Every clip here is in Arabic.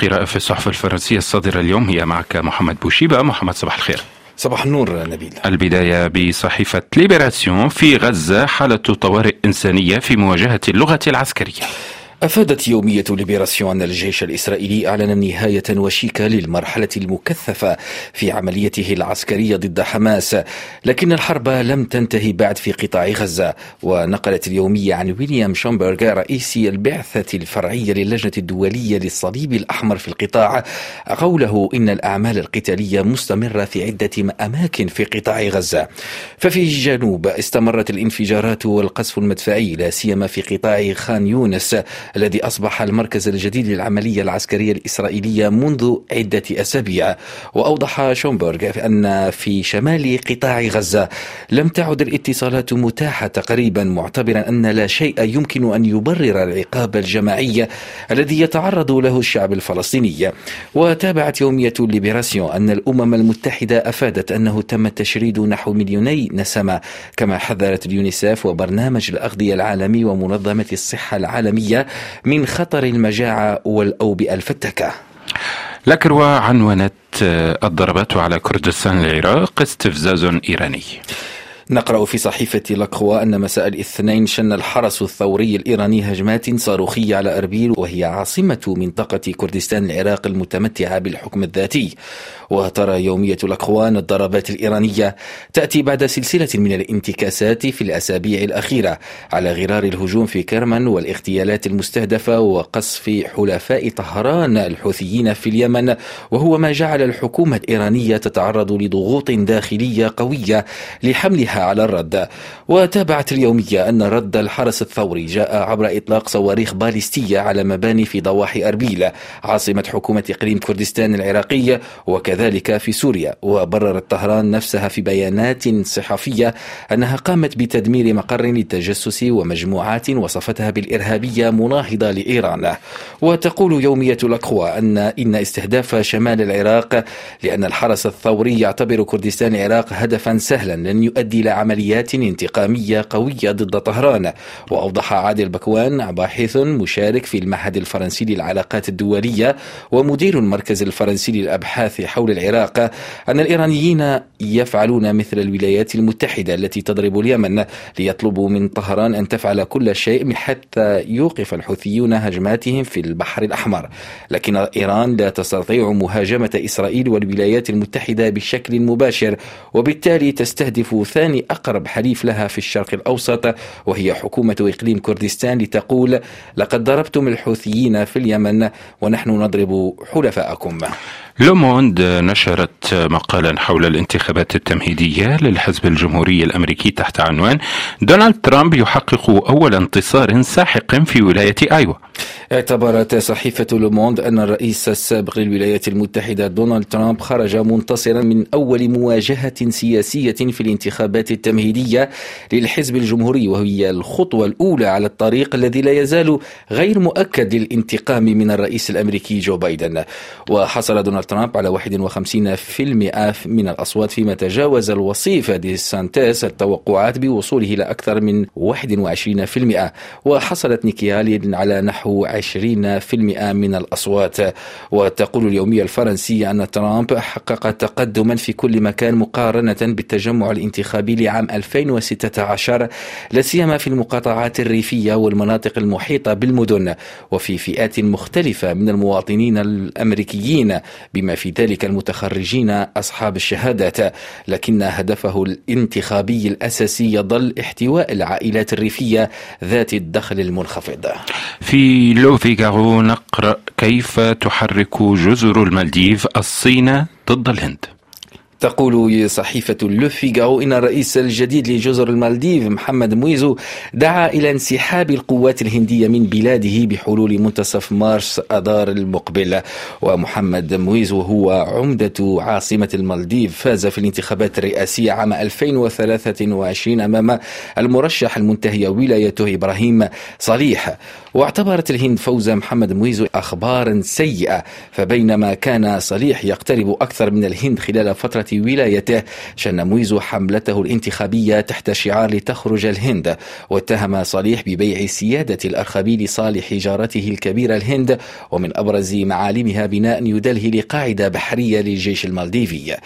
قراءة في الصحف الفرنسية الصادرة اليوم هي معك محمد بوشيبة. محمد صباح الخير. صباح النور نبيل. البداية بصحيفة ليبراسيون في غزة حالة طوارئ إنسانية في مواجهة اللغة العسكرية. أفادت يومية ليبراسيون أن الجيش الإسرائيلي أعلن نهاية وشيكة للمرحلة المكثفة في عمليته العسكرية ضد حماس لكن الحرب لم تنتهي بعد في قطاع غزة ونقلت اليومية عن ويليام شومبرغ رئيس البعثة الفرعية للجنة الدولية للصليب الأحمر في القطاع قوله إن الأعمال القتالية مستمرة في عدة أماكن في قطاع غزة. ففي الجنوب استمرت الانفجارات والقصف المدفعي لا سيما في قطاع خان يونس الذي أصبح المركز الجديد للعملية العسكرية الإسرائيلية منذ عدة أسابيع. وأوضح شومبرغ أن في شمال قطاع غزة لم تعد الاتصالات متاحة تقريبا معتبرا أن لا شيء يمكن أن يبرر العقاب الجماعي الذي يتعرض له الشعب الفلسطيني. وتابعت يومية ليبراسيون أن الأمم المتحدة أفادت أنه تم تشريد نحو مليوني نسمة كما حذرت اليونيسف وبرنامج الأغذية العالمي ومنظمة الصحة العالمية من خطر المجاعة والأوبئة الفتكة لاكروا عنونت الضربات على كردستان العراق استفزاز إيراني. نقرأ في صحيفة لاكروا أن مساء الاثنين شن الحرس الثوري الإيراني هجمات صاروخية على أربيل وهي عاصمة منطقة كردستان العراق المتمتعة بالحكم الذاتي. وترى يومية الأكوان الضربات الإيرانية تأتي بعد سلسلة من الانتكاسات في الأسابيع الأخيرة على غرار الهجوم في كرمن والاغتيالات المستهدفة وقصف حلفاء طهران الحوثيين في اليمن. وهو ما جعل الحكومة الإيرانية تتعرض لضغوط داخلية قوية على الرد. وتابعت اليومية أن رد الحرس الثوري جاء عبر إطلاق صواريخ باليستية على مباني في ضواحي أربيل عاصمة حكومة إقليم كردستان العراقي وكذلك كذلك في سوريا. وبررت طهران نفسها في بيانات صحفية أنها قامت بتدمير مقر للتجسس ومجموعات وصفتها بالإرهابية مناهضة لإيران. وتقول يومية الأقوى أن إن استهداف شمال العراق لأن الحرس الثوري يعتبر كردستان العراق هدفا سهلا لن يؤدي إلى عمليات انتقامية قوية ضد طهران. وأوضح عادل بكوان باحث مشارك في المعهد الفرنسي للعلاقات الدولية ومدير المركز الفرنسي للأبحاث حول العراق أن الإيرانيين يفعلون مثل الولايات المتحدة التي تضرب اليمن ليطلبوا من طهران أن تفعل كل شيء حتى يوقف الحوثيون هجماتهم في البحر الأحمر. لكن إيران لا تستطيع مهاجمة إسرائيل والولايات المتحدة بشكل مباشر وبالتالي تستهدف ثاني أقرب حليف لها في الشرق الأوسط وهي حكومة إقليم كردستان لتقول لقد ضربتم الحوثيين في اليمن ونحن نضرب حلفاءكم. لوموند نشرت مقالا حول الانتخابات التمهيدية للحزب الجمهوري الأمريكي تحت عنوان دونالد ترامب يحقق أول انتصار ساحق في ولاية آيوا. اعتبرت صحيفة لوموند أن الرئيس السابق للولايات المتحدة دونالد ترامب خرج منتصرا من أول مواجهة سياسية في الانتخابات التمهيدية للحزب الجمهوري وهي الخطوة الأولى على الطريق الذي لا يزال غير مؤكد للانتقام من الرئيس الأمريكي جو بايدن. وحصل دونالد ترامب على 51% من الأصوات فيما تجاوز الوصيف دي سانتيس التوقعات بوصوله إلى أكثر من 21% وحصلت نيكي على نحو 20% من الأصوات. وتقول اليومية الفرنسية أن ترامب حقق تقدما في كل مكان مقارنة بالتجمع الانتخابي لعام 2016 لا سيما في المقاطعات الريفية والمناطق المحيطة بالمدن. وفي فئات مختلفة من المواطنين الأمريكيين بما في ذلك المتخرجين أصحاب الشهادات. لكن هدفه الانتخابي الأساسي يظل احتواء العائلات الريفية ذات الدخل المنخفض. في لو فيغارو نقرأ كيف تحرك جزر المالديف الصين ضد الهند. تقول صحيفة لوفيغارو إن الرئيس الجديد لجزر المالديف محمد مويزو دعا إلى انسحاب القوات الهندية من بلاده بحلول منتصف مارس آذار المقبل. ومحمد مويزو هو عمدة عاصمة المالديف فاز في الانتخابات الرئاسية عام 2023 أمام المرشح المنتهي ولايته إبراهيم صليح. واعتبرت الهند فوز محمد مويزو أخبارا سيئة فبينما كان صليح يقترب أكثر من الهند خلال فترة ولايته شن مويزو حملته الانتخابية تحت شعار لتخرج الهند. واتهم صليح ببيع سيادة الأرخبيل لصالح جارته الكبيرة الهند ومن أبرز معالمها بناء نيودلهي لقاعدة بحرية للجيش المالديفي.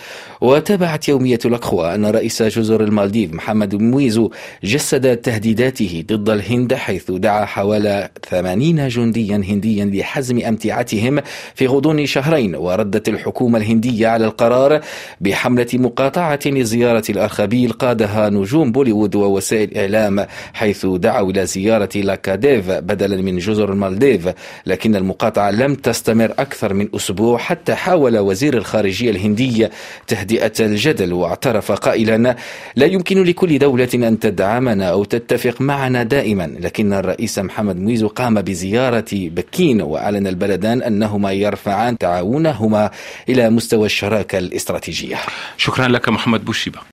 وتابعت يومية لاكروا أن رئيس جزر المالديف محمد مويزو جسد تهديداته ضد الهند حيث دعا حوالي 80 جنديا هنديا لحزم أمتعتهم في غضون شهرين وردت الحكومة الهندية على القرار بحملة مقاطعة لزيارة الأرخبيل قادها نجوم بوليوود ووسائل الإعلام حيث دعوا إلى زيارة لاكاديف بدلا من جزر المالديف لكن المقاطعة لم تستمر أكثر من أسبوع حتى حاول وزير الخارجية الهندي تهدئة الجدل واعترف قائلا لا يمكن لكل دولة أن تدعمنا أو تتفق معنا دائما. لكن الرئيس محمد مويزو قام بزيارة بكين وأعلن البلدان أنهما يرفعان تعاونهما إلى مستوى الشراكة الاستراتيجية. شكرا لك محمد بوشيبة.